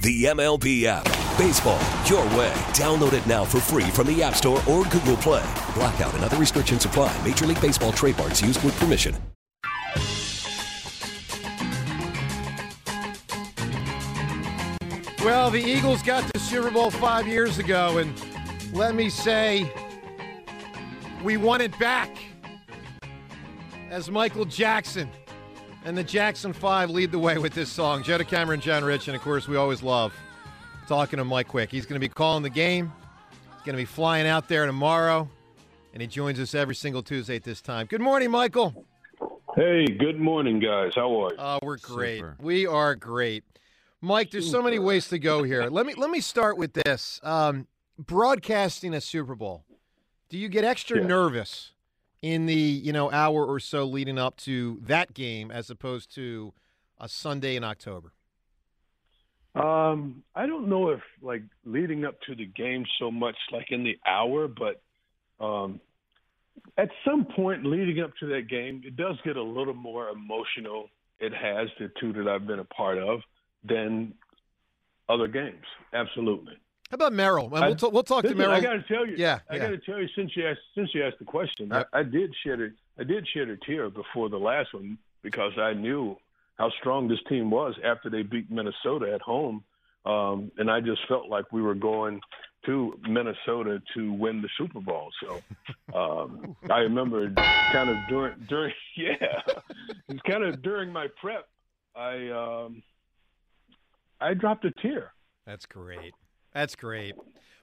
The MLB app. Baseball, your way. Download it now for free from the App Store or Google Play. Blackout and other restrictions apply. Major League Baseball trademarks used with permission. Well, the Eagles got the Super Bowl five years ago, and let me say, we won it back as Michael Jackson and the Jackson Five lead the way with this song. Joe DeCamara, John Ritchie, and of course, we always love talking to Mike Quick. He's going to be calling the game. He's going to be flying out there tomorrow, and he joins us every single Tuesday at this time. Good morning, Michael. Hey, good morning, guys. How are you? Uh, we're great. Super. We are great. Mike, there's so many ways to go here. Let me let me start with this. Um, broadcasting a Super Bowl. Do you get extra yeah. nervous in the you know hour or so leading up to that game as opposed to a Sunday in October? Um, I don't know if like leading up to the game so much like in the hour, but um, at some point leading up to that game, it does get a little more emotional. It has the two that I've been a part of than other games. Absolutely. How about Merrill? We'll, t- we'll talk listen, to Merrill. I got to tell you. Yeah, I yeah. got to tell you since you asked since you asked the question, yep. I, I, did shed a I did shed a tear before the last one because I knew how strong this team was after they beat Minnesota at home, um, and I just felt like we were going to Minnesota to win the Super Bowl. So um, I remember kind of during during yeah, it's kind of during my prep. I um, I dropped a tear. That's great. That's great.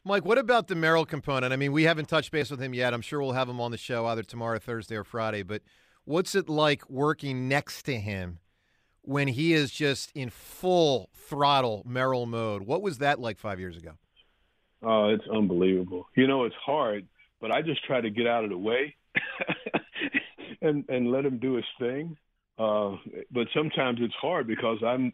Mike, what about the Merrill component? I mean, we haven't touched base with him yet. I'm sure we'll have him on the show either tomorrow, Thursday, or Friday. But what's it like working next to him when he is just in full throttle Merrill mode? What was that like five years ago? Oh, it's unbelievable. You know, it's hard, but I just try to get out of the way and and let him do his thing. Uh, but sometimes it's hard because I'm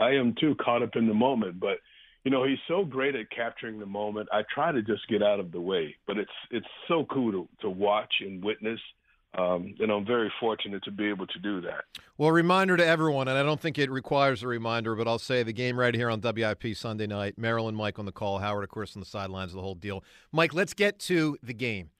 I am too caught up in the moment. But you know, he's so great at capturing the moment. I try to just get out of the way, but it's it's so cool to to watch and witness. Um, and I'm very fortunate to be able to do that. Well, reminder to everyone, and I don't think it requires a reminder, but I'll say the game right here on WIP Sunday night. Merrill and Mike on the call, Howard, of course, on the sidelines of the whole deal. Mike, let's get to the game.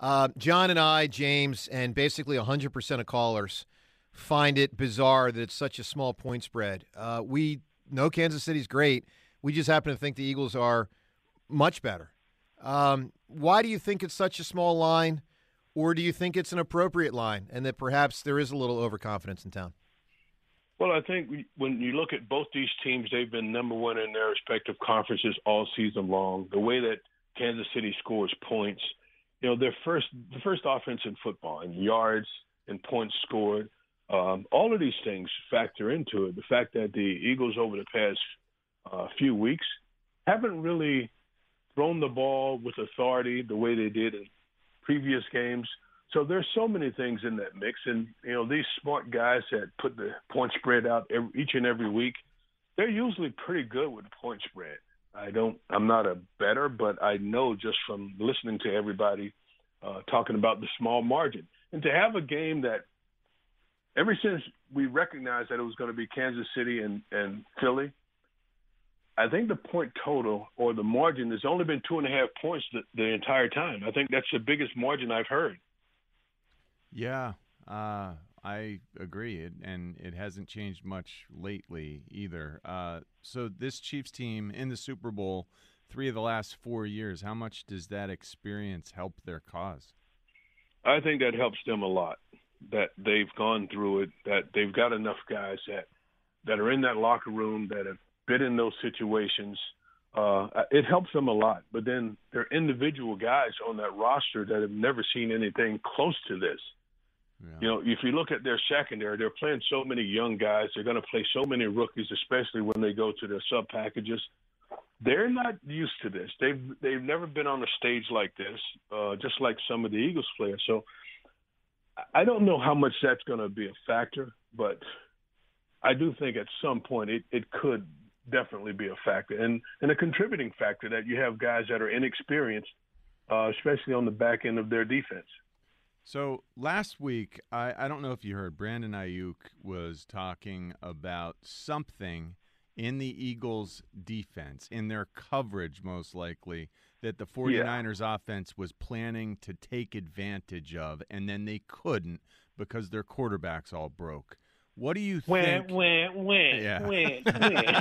Uh, John and I, James, and basically 100% of callers find it bizarre that it's such a small point spread. Uh, we know Kansas City's great. We just happen to think the Eagles are much better. Um, why do you think it's such a small line, or do you think it's an appropriate line and that perhaps there is a little overconfidence in town? Well, I think when you look at both these teams, they've been number one in their respective conferences all season long. The way that Kansas City scores points, you know, their first the first offense in football in yards and points scored. Um, all of these things factor into it. The fact that the Eagles over the past uh, few weeks haven't really thrown the ball with authority the way they did in previous games. So there's so many things in that mix, and you know these smart guys that put the point spread out every, each and every week, they're usually pretty good with the point spread. I don't, I'm not a better, but I know just from listening to everybody uh, talking about the small margin, and to have a game that ever since we recognized that it was going to be Kansas City and, and Philly, I think the point total or the margin has only been two and a half points the, the entire time. I think that's the biggest margin I've heard. Yeah, uh, I agree, it, and it hasn't changed much lately either. Uh, so this Chiefs team in the Super Bowl, three of the last four years, how much does that experience help their cause? I think that helps them a lot that they've gone through it, that they've got enough guys that that are in that locker room that have been in those situations. Uh, it helps them a lot. But then there are individual guys on that roster that have never seen anything close to this. Yeah. You know, if you look at their secondary, they're playing so many young guys. They're going to play so many rookies, especially when they go to their sub packages. They're not used to this. They've they've never been on a stage like this, uh, just like some of the Eagles players. So I don't know how much that's going to be a factor, but I do think at some point it, it could definitely be a factor and, and a contributing factor that you have guys that are inexperienced, uh, especially on the back end of their defense. So last week, I, I don't know if you heard, Brandon Aiyuk was talking about something in the Eagles' defense, in their coverage, most likely, that the 49ers yeah. offense was planning to take advantage of, and then they couldn't because their quarterbacks all broke. What do you think? Win, win, yeah. win, win.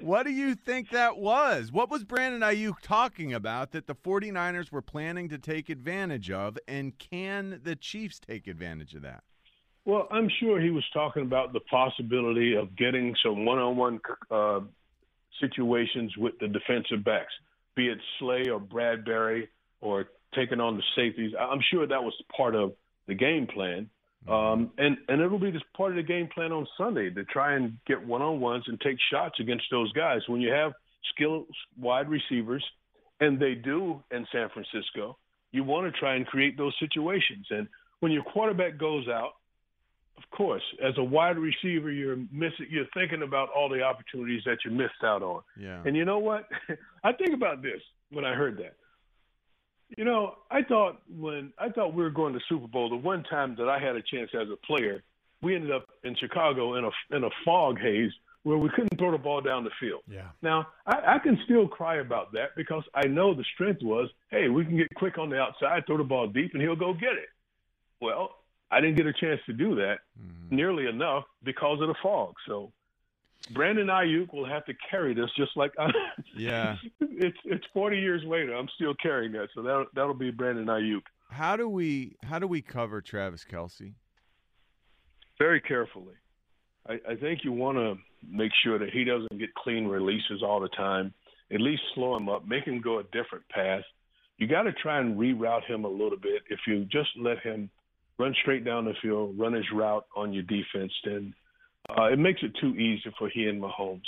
what do you think that was? What was Brandon Aiyuk talking about that the 49ers were planning to take advantage of, and can the Chiefs take advantage of that? Well, I'm sure he was talking about the possibility of getting some one-on-one uh, situations with the defensive backs, be it Slay or Bradberry or taking on the safeties. I'm sure that was part of the game plan. Mm-hmm. Um, and and it'll be just part of the game plan on Sunday to try and get one-on-ones and take shots against those guys. When you have skilled wide receivers, and they do in San Francisco, you want to try and create those situations. And when your quarterback goes out, of course, as a wide receiver, you're missing. You're thinking about all the opportunities that you missed out on. Yeah. And you know what? I think about this when I heard that. You know, I thought when I thought we were going to Super Bowl, the one time that I had a chance as a player, we ended up in Chicago in a in a fog haze where we couldn't throw the ball down the field. Yeah. Now I, I can still cry about that because I know the strength was, hey, we can get quick on the outside, throw the ball deep, and he'll go get it. Well, I didn't get a chance to do that mm-hmm. nearly enough because of the fog. So Brandon Aiyuk will have to carry this just like I, yeah. it's it's 40 years later. I'm still carrying that, so that that'll be Brandon Aiyuk. How do we how do we cover Travis Kelce? Very carefully. I, I think you want to make sure that he doesn't get clean releases all the time. At least slow him up, make him go a different path. You got to try and reroute him a little bit. If you just let him run straight down the field, run his route on your defense, then uh, it makes it too easy for he and Mahomes.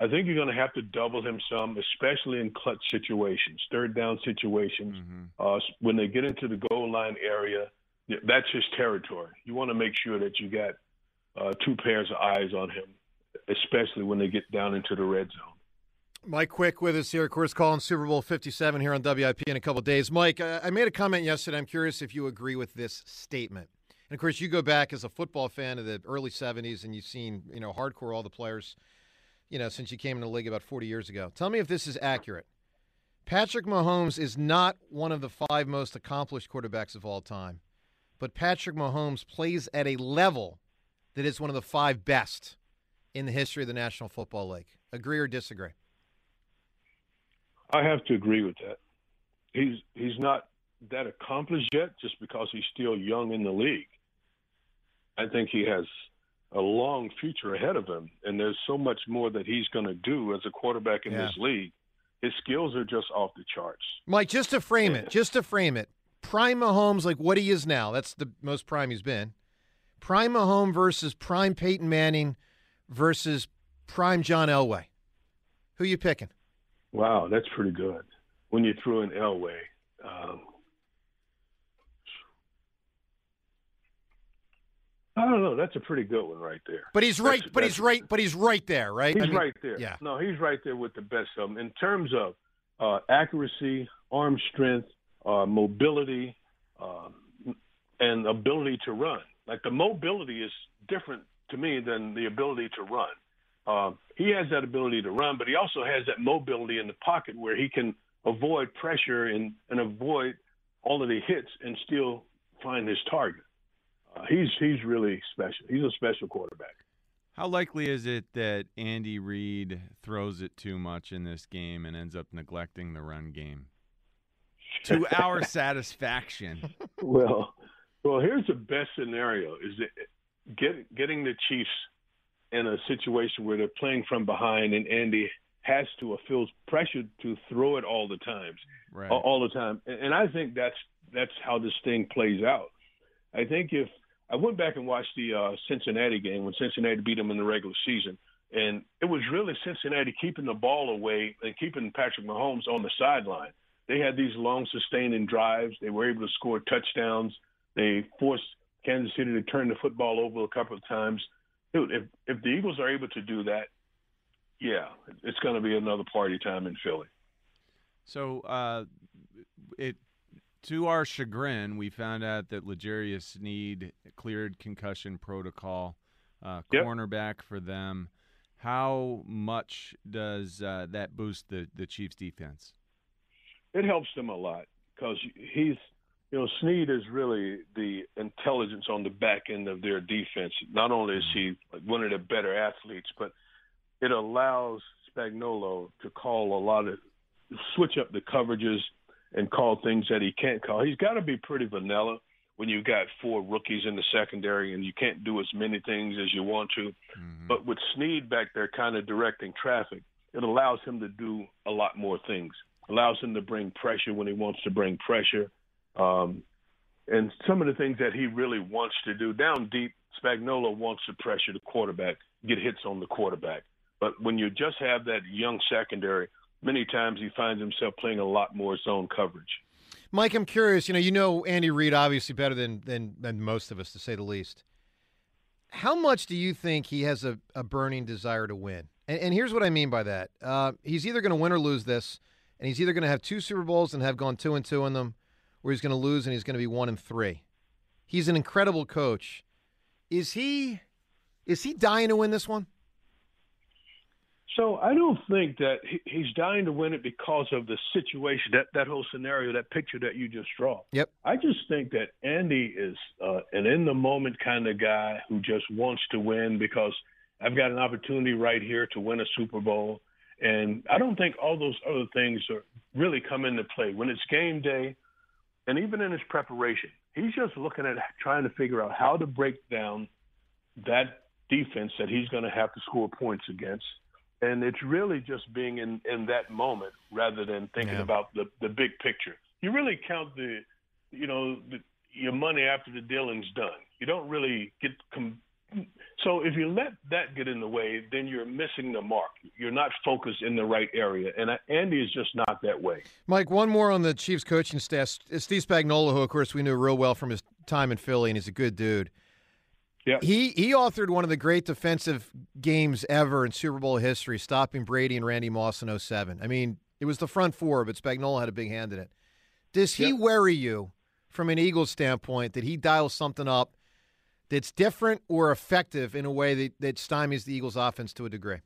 I think you're going to have to double him some, especially in clutch situations, third down situations. Mm-hmm. Uh, when they get into the goal line area, that's his territory. You want to make sure that you got uh, two pairs of eyes on him, especially when they get down into the red zone. Mike Quick with us here, of course, calling Super Bowl 57 here on WIP in a couple days. Mike, I made a comment yesterday. I'm curious if you agree with this statement. And of course, you go back as a football fan of the early 70s and you've seen, you know, hardcore all the players, you know, since you came in the league about 40 years ago. Tell me if this is accurate. Patrick Mahomes is not one of the five most accomplished quarterbacks of all time, but Patrick Mahomes plays at a level that is one of the five best in the history of the National Football League. Agree or disagree? I have to agree with that. He's he's not that accomplished yet, just because he's still young in the league. I think he has a long future ahead of him, and there's so much more that he's going to do as a quarterback in yeah. this league. His skills are just off the charts. Mike, just to frame yeah. it, just to frame it, prime Mahomes, like what he is now, that's the most prime he's been. Prime Mahomes versus prime Peyton Manning versus prime John Elway. Who you picking? Wow, that's pretty good. When you threw in Elway, um, I don't know. That's a pretty good one right there. But he's right. That's, but that's, he's right. But he's right there, right? He's I mean, right there. Yeah. No, he's right there with the best of them in terms of uh, accuracy, arm strength, uh, mobility, uh, and ability to run. Like the mobility is different to me than the ability to run. Uh, he has that ability to run, but he also has that mobility in the pocket where he can avoid pressure and, and avoid all of the hits and still find his target. Uh, he's he's really special. He's a special quarterback. How likely is it that Andy Reid throws it too much in this game and ends up neglecting the run game? to our satisfaction. Well, well, here's the best scenario: is that get, getting the Chiefs in a situation where they're playing from behind and Andy has to or feels pressured to throw it all the times, right. all the time. And I think that's that's how this thing plays out. I think if I went back and watched the uh, Cincinnati game when Cincinnati beat them in the regular season, and it was really Cincinnati keeping the ball away and keeping Patrick Mahomes on the sideline. They had these long, sustaining drives. They were able to score touchdowns They forced Kansas City to turn the football over a couple of times. Dude, if if the Eagles are able to do that, yeah, it's going to be another party time in Philly. So, uh, it to our chagrin, we found out that L'Jarius Sneed cleared concussion protocol, uh, Yep. cornerback for them. How much does uh, that boost the the Chiefs' defense? It helps them a lot because he's, you know, Sneed is really the intelligence on the back end of their defense. Not only is he one of the better athletes, but it allows Spagnuolo to call a lot of switch up the coverages and call things that he can't call. He's got to be pretty vanilla when you've got four rookies in the secondary and you can't do as many things as you want to. Mhm. But with Sneed back there kind of directing traffic, it allows him to do a lot more things. Allows him to bring pressure when he wants to bring pressure. Um, and some of the things that he really wants to do down deep, Spagnuolo wants to pressure the quarterback, get hits on the quarterback. But when you just have that young secondary, many times he finds himself playing a lot more zone coverage. Mike, I'm curious. You know, you know Andy Reid obviously better than than, than most of us, to say the least. How much do you think he has a, a burning desire to win? And, and here's what I mean by that: uh, he's either going to win or lose this, and he's either going to have two Super Bowls and have gone two and two in them, or he's going to lose and he's going to be one and three. He's an incredible coach. Is he? Is he dying to win this one? So I don't think that he's dying to win it because of the situation, that that whole scenario, that picture that you just draw. Yep. I just think that Andy is uh, an in the moment kind of guy who just wants to win because I've got an opportunity right here to win a Super Bowl, and I don't think all those other things are really come into play when it's game day, and even in his preparation, he's just looking at trying to figure out how to break down that defense that he's going to have to score points against and it's really just being in in that moment rather than thinking Yeah. about the the big picture. You really count the, you know, the, your money after the dealing's done. You don't really get. Com- so if you let that get in the way, then you're missing the mark. You're not focused in the right area, and Andy is just not that way. Mike, one more on the Chiefs coaching staff. Steve Spagnuolo, who of course we knew real well from his time in Philly, and he's a good dude. Yeah. He he authored one of the great defensive games ever in Super Bowl history, stopping Brady and Randy Moss in 07. I mean, it was the front four, but Spagnuolo had a big hand in it. Does he worry you from an Eagles standpoint that he dials something up that's different or effective in a way that, that stymies the Eagles offense to a degree?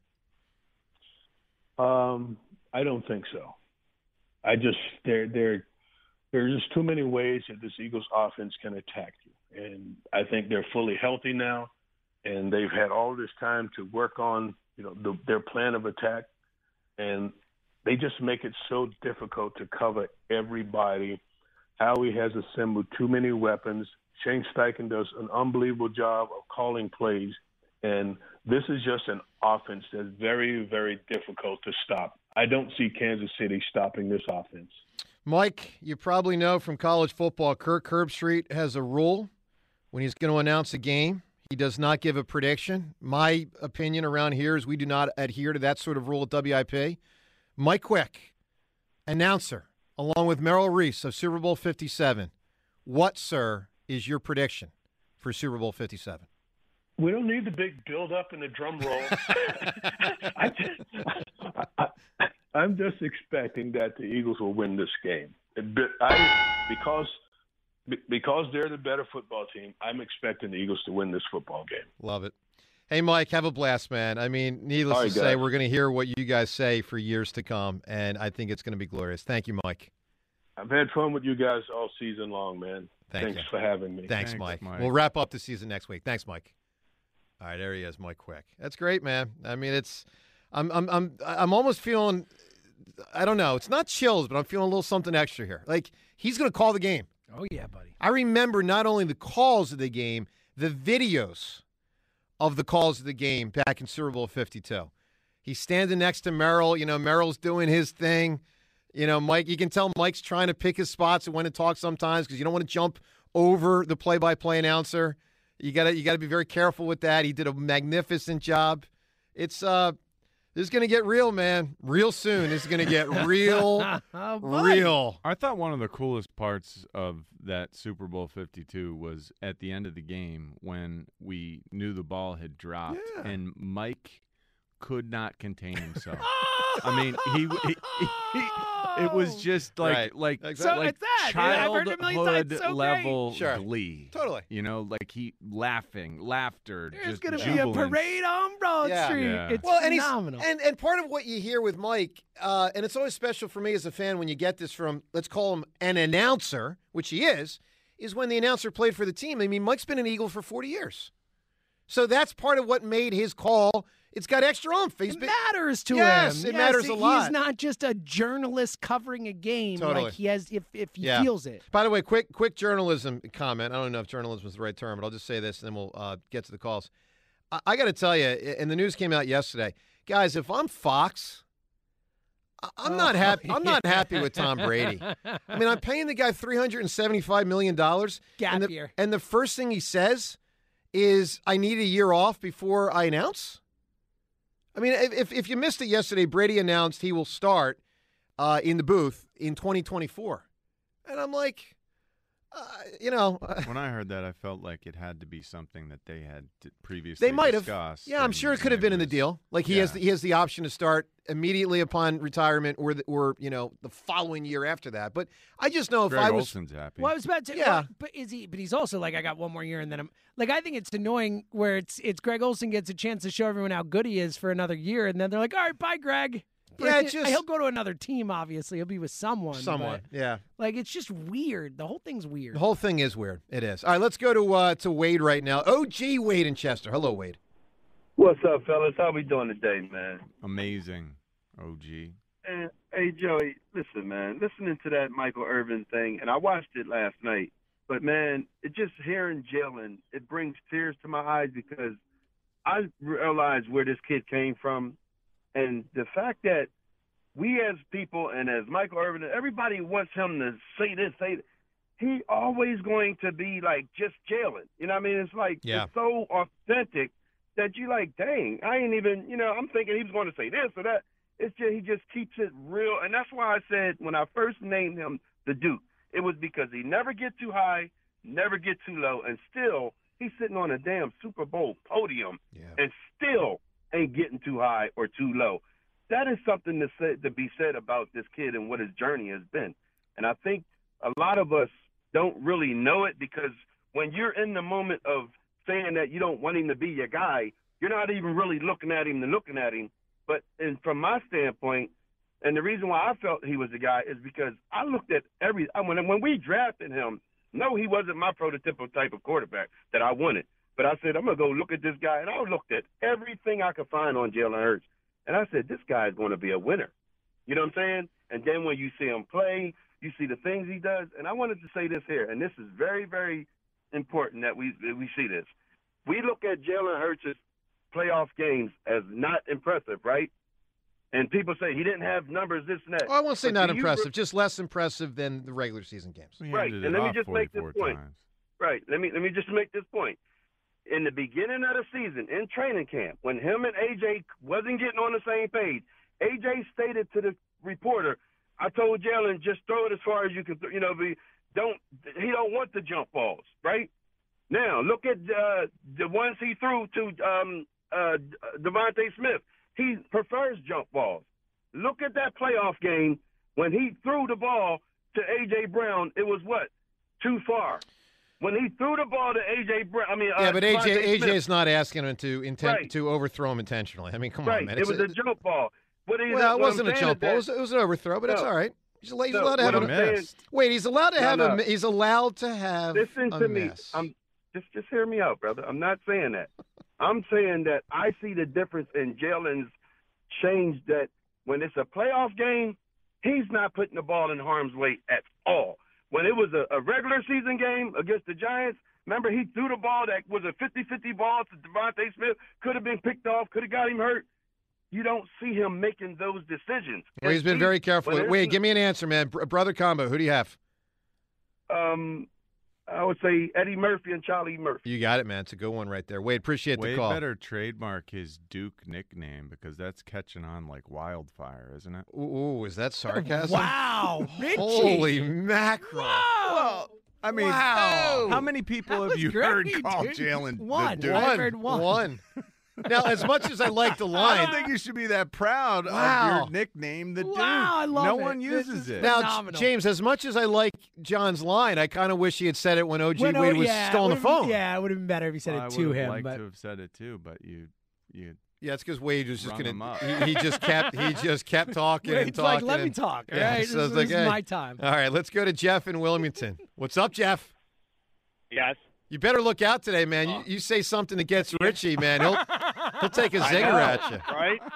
Um, I don't think so. I just there there there's just too many ways that this Eagles offense can attack you, and I think they're fully healthy now, and they've had all this time to work on you know the, their plan of attack, and they just make it so difficult to cover everybody. Howie has assembled too many weapons. Shane Steichen does an unbelievable job of calling plays, and this is just an offense that's very, very difficult to stop. I don't see Kansas City stopping this offense. Mike, you probably know from college football, Kirk Herbstreit has a rule when he's going to announce a game. He does not give a prediction. My opinion around here is we do not adhere to that sort of rule at WIP. Mike Quick, announcer, along with Merrill Reese of Super Bowl 57. What, sir, is your prediction for Super Bowl 57? We don't need the big build up and the drum roll. I, I, I'm just expecting that the Eagles will win this game. But I, because because they're the better football team, I'm expecting the Eagles to win this football game. Love it. Hey, Mike, have a blast, man. I mean, needless All to right, say, guys. we're going to hear what you guys say for years to come, and I think it's going to be glorious. Thank you, Mike. I've had fun with you guys all season long, man. Thank Thanks you. for having me. Thanks, Thanks, Mike. Mike. We'll wrap up the season next week. Thanks, Mike. All right, there he is, Mike Quick. That's great, man. I mean, it's I'm I'm I'm I'm almost feeling I don't know. It's not chills, but I'm feeling a little something extra here. Like he's going to call the game. Oh yeah, buddy. I remember not only the calls of the game, the videos of the calls of the game back in Super Bowl 52. He's standing next to Merrill. You know, Merrill's doing his thing. You know, Mike, you can tell Mike's trying to pick his spots and when to talk sometimes because you don't want to jump over the play-by-play announcer. You got to you got to be very careful with that. He did a magnificent job. It's uh This is going to get real, man. Real soon. This is going to get real, Oh, real. I thought one of the coolest parts of that Super Bowl 52 was at the end of the game when we knew the ball had dropped Yeah. and Mike could not contain himself. I mean, he, he, he- it was just like Right. like Exactly. So like it's that. Yeah, I've heard a times. childhood So level Sure. glee. Totally. You know, like he laughing, laughter, There's just gonna be a parade on Broad Yeah. Street. Yeah. It's Well, and phenomenal. and and part of what you hear with Mike, uh, and it's always special for me as a fan when you get this from let's call him an announcer, which he is, is when the announcer played for the team. I mean, Mike's been an Eagle for forty years, so that's part of what made his call. It's got extra oomph. He's it been, matters to Yes, him. it matters a lot. He's not just a journalist covering a game. Totally. Like he has, if if he Yeah. feels it. By the way, quick quick journalism comment. I don't know if journalism is the right term, but I'll just say this, and then we'll uh, get to the calls. I, I got to tell you, and the news came out yesterday, guys. If I'm Fox, I- I'm not Oh, happy. I'm not happy with Tom Brady. I mean, I'm paying the guy three hundred and seventy-five million dollars, Gap and the, year. and the first thing he says is, "I need a year off before I announce." I mean, if if, you missed it yesterday, Brady announced he will start uh, in the booth in 2024, and I'm like, uh, you know, When I heard that, I felt like it had to be something that they had d- previously they might have. discussed. Yeah, I'm sure it could have been in the deal. Like he has, the, he has the option to start immediately upon retirement, or the, or you know, the following year after that. But I just know if Greg I was, Olson's happy. Well, I was about to. Yeah. well, but is he? But he's also like, I got one more year, and then I'm like, I think it's annoying where it's it's Greg Olsen gets a chance to show everyone how good he is for another year, and then they're like, all right, bye, Greg. Yeah, it's just- he'll go to another team. Obviously, he'll be with someone. someone, but, yeah, like it's just weird. The whole thing's weird. the whole thing is weird. It is. All right, let's go to uh, to Wade right now. OG Wade in Chester. Hello, Wade. What's up, fellas? How we doing today, man? Amazing, OG. And, hey, Joey, listen, man. Listening to that Michael Irvin thing, and I watched it last night. But man, it just hearing Jalen, it brings tears to my eyes because I realize where this kid came from, and the fact that we as people and as Michael Irvin, everybody wants him to say this, say that. He always going to be like just Jalen. You know what I mean? It's like Yeah. it's so authentic that you like, dang, I ain't even, you know, I'm thinking he was going to say this or that. It's just he just keeps it real, and that's why I said when I first named him the Duke, it was because he never get too high, never get too low, and still he's sitting on a damn Super Bowl podium Yeah. and still ain't getting too high or too low. That is something to say to be said about this kid and what his journey has been. And I think a lot of us don't really know it because when you're in the moment of saying that you don't want him to be your guy, you're not even really looking at him and looking at him. But and from my standpoint, and the reason why I felt he was the guy is because I looked at every when when we drafted him. No, he wasn't my prototypical type of quarterback that I wanted. But I said I'm gonna go look at this guy, and I looked at everything I could find on Jalen Hurts, and I said this guy is going to be a winner. You know what I'm saying? And then when you see him play, you see the things he does. And I wanted to say this here, and this is very, very important that we that we see this. We look at Jalen Hurts' playoff games as not impressive, right? And people say he didn't have numbers, this and that. Oh, I won't say But not do you impressive, re- just less impressive than the regular season games. We Right, and let me just make this point. times. Right. Let me let me just make this point. In the beginning of the season, in training camp, when him and AJ wasn't getting on the same page, AJ stated to the reporter, "I told Jalen just throw it as far as you can. th- You know, be don't he don't want the jump balls, right? Now look at uh, the ones he threw to um, uh, DeVonta Smith. He prefers jump balls. Look at that playoff game when he threw the ball to AJ Brown. It was what too far. When he threw the ball to AJ Brown, I mean, Yeah, uh, but AJ Smith, AJ's not asking him to intent Right. to overthrow him intentionally. I mean, come right, on, man. it was a, jump ball. What he, well, it wasn't a jump is ball. It was, it was an overthrow, but it's all right. He's, al- he's No, allowed to have a missed. wait. He's allowed to No, have a. no. He's allowed to have Listen a to me. miss. I'm just just hear me out, brother. I'm not saying that. I'm saying that I see the difference in Jalen's change that when it's a playoff game, he's not putting the ball in harm's way at all. When it was a, a regular season game against the Giants, remember he threw the ball that was a 50-50 ball to DeVonta Smith, could have been picked off, could have got him hurt. You don't see him making those decisions. well, he's been very careful. Wait, give me an answer, man. Br- brother combo. Who do you have? Um, I would say Eddie Murphy and Charlie Murphy. You got it, man. It's a good one right there. Wade, appreciate Wade the call. better trademark his Duke nickname because that's catching on like wildfire, isn't it? Ooh, is that sarcasm? Wow, Ritchie. Holy mackerel! Wow. I mean, Wow. how many people That have you great, heard call dude. Jalen the One. Duke? I've heard one. One. Now, as much as I like the line, I don't think you should be that proud Wow. of your nickname, the Duke. Wow, I love no it. one uses is it. now phenomenal. James, as much as I like John's line, I kind of wish he had said it when OG When- Wade oh, was yeah, still on the phone. Yeah, it would have been better if he said Well, it to would've him. liked but to have said it too, but you, you. Yeah, it's because Wade was just Rung him gonna. up. He, he just kept. He just kept talking and Wade's like, talking. let me talk. All Yeah, right, so this, it's like, this hey. is my time. All right, let's go to Jeff in Wilmington. What's up, Jeff? Yes. You better look out today, man. You, you say something that gets Richie, man. He'll he'll take a I zinger know, at you. Right? Wow.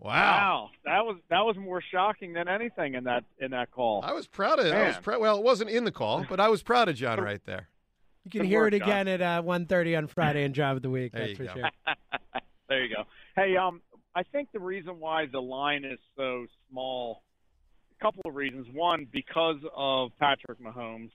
Wow. That was that was more shocking than anything in that in that call. I was proud of. I was Man. proud. Well, it wasn't in the call, but I was proud of John right there. You can Good hear work, it John. again at uh, 1.30 on Friday and Drive of the Week. There that's you for go. sure. there you go. Hey, um, I think the reason why the line is so small, a couple of reasons. One, because of Patrick Mahomes,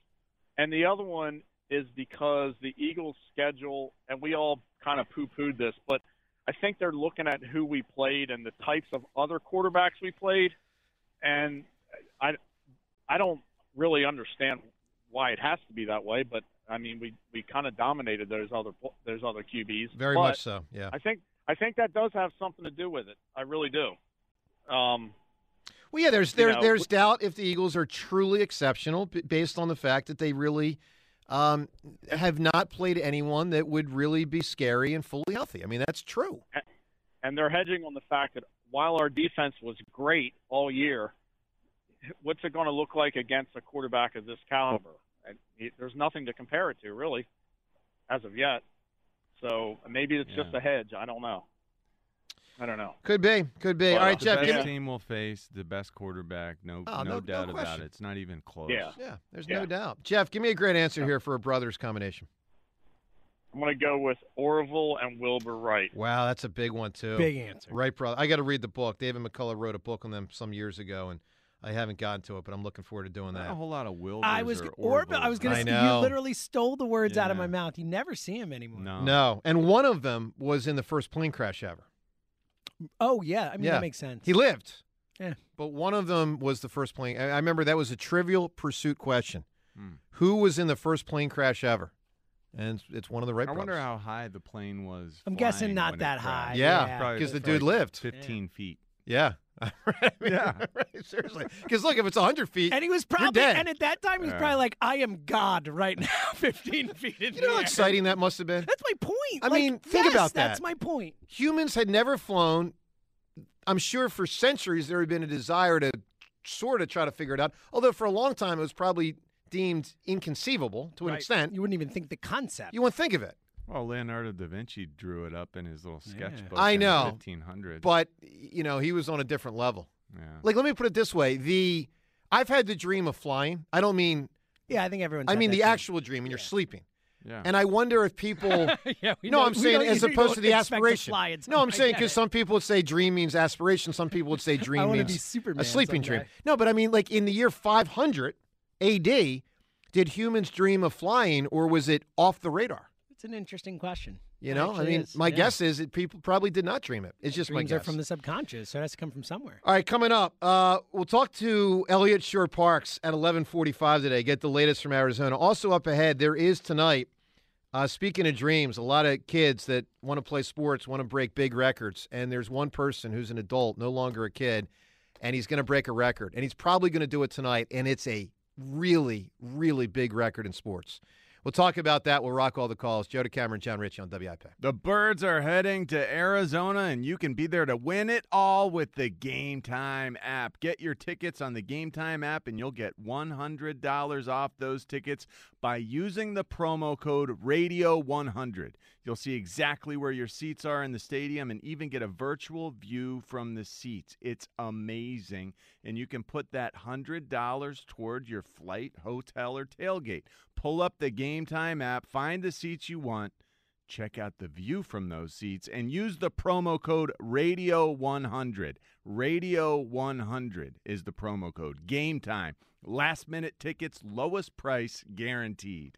and the other one is because the Eagles' schedule, and we all kind of poo-pooed this, but I think they're looking at who we played and the types of other quarterbacks we played, and I, I don't really understand why it has to be that way, but I mean, we we kind of dominated those other those other QBs. Very but much so. Yeah. I think I think that does have something to do with it. I really do. Um, Well, yeah. There's you know, there's doubt if the Eagles are truly exceptional based on the fact that they really um, have not played anyone that would really be scary and fully healthy. I mean, that's true. and they're hedging on the fact that while our defense was great all year, what's it going to look like against a quarterback of this caliber? And it, there's nothing to compare it to, really, as of yet. So maybe it's just a hedge. I don't know. I don't know. Could be. Could be. Well, All right, the Jeff. best Give me, team will face the best quarterback. No, Oh, no- no no doubt about it. It's not even close. Yeah. yeah. There's Yeah. no doubt. Jeff, give me a great answer here for a brothers combination. I'm going to go with Orville and Wilbur Wright. Wow, that's a big one too. Big answer. Right, brother. I got to read the book. David McCullough wrote a book on them some years ago, and I haven't gotten to it, but I'm looking forward to doing Not that. a whole lot of Wilbur. I was or Orville. I was going to say know. you literally stole the words out of my mouth. You never see him anymore. No. No, and one of them was in the first plane crash ever. Oh yeah, I mean Yeah. that makes sense. He lived. Yeah. But one of them was the first plane. I I remember that was a trivial pursuit question. Hmm. Who was in the first plane crash ever? And it's, it's one of the Wright I wonder how high the plane was. I'm guessing not that high. Yeah, Probably because the like dude lived. 15 feet. Yeah. I mean, Yeah. right, seriously. Because look, if it's 100 feet, And he was probably, dead. and at that time he was Yeah. probably like, "I am God right now, 15 feet in the middle. you the know how air." exciting that must have been? That's my point. I Like, mean, think yes, about that. That's my point. Humans had never flown. I'm sure for centuries there had been a desire to sort of try to figure it out. Although for a long time it was probably deemed inconceivable to an Right. extent. You wouldn't even think the concept. You wouldn't think of it. Well, Leonardo da Vinci drew it up in his little sketchbook. I in the know, 1500s. But you know, he was on a different level. yeah. Like, let me put it this way: the I've had the dream of flying. I don't mean yeah, I think everyone. I mean the actual dream when you're sleeping. yeah. And I wonder if people. yeah, we no, know- I'm we saying as opposed to the expect to aspiration. no, I'm saying because some people would say dream means aspiration. Some people would say dream I means be Superman. a sleeping someday. dream. No, but I mean, like in the year 500 AD, did humans dream of flying, or was it off the radar? It's an interesting question. You know, I mean, is, my yeah. guess is that people probably did not dream it. It's just my Dreams guess. are from the subconscious, so it has to come from somewhere. All right, coming up, uh, we'll talk to Eliot Shorr-Parks at 11:45 today. Get the latest from Arizona. Also up ahead, there is tonight. Uh, speaking of dreams, a lot of kids that want to play sports want to break big records, and there's one person who's an adult, no longer a kid, and he's going to break a record, and he's probably going to do it tonight, and it's a really, really big record in sports. We'll talk about that. We'll rock all the calls. Joe DeCamara, John Ritchie on WIP. The Birds are heading to Arizona, and you can be there to win it all with the Game Time app. Get your tickets on the Game Time app, and you'll get $100 off those tickets by using the promo code RADIO100. You'll see exactly where your seats are in the stadium and even get a virtual view from the seats. It's amazing. And you can put that $100 toward your flight, hotel, or tailgate. Pull up the Game Time app, find the seats you want check out the view from those seats and use the promo code radio100 radio100 is the promo code game time last minute tickets lowest price guaranteed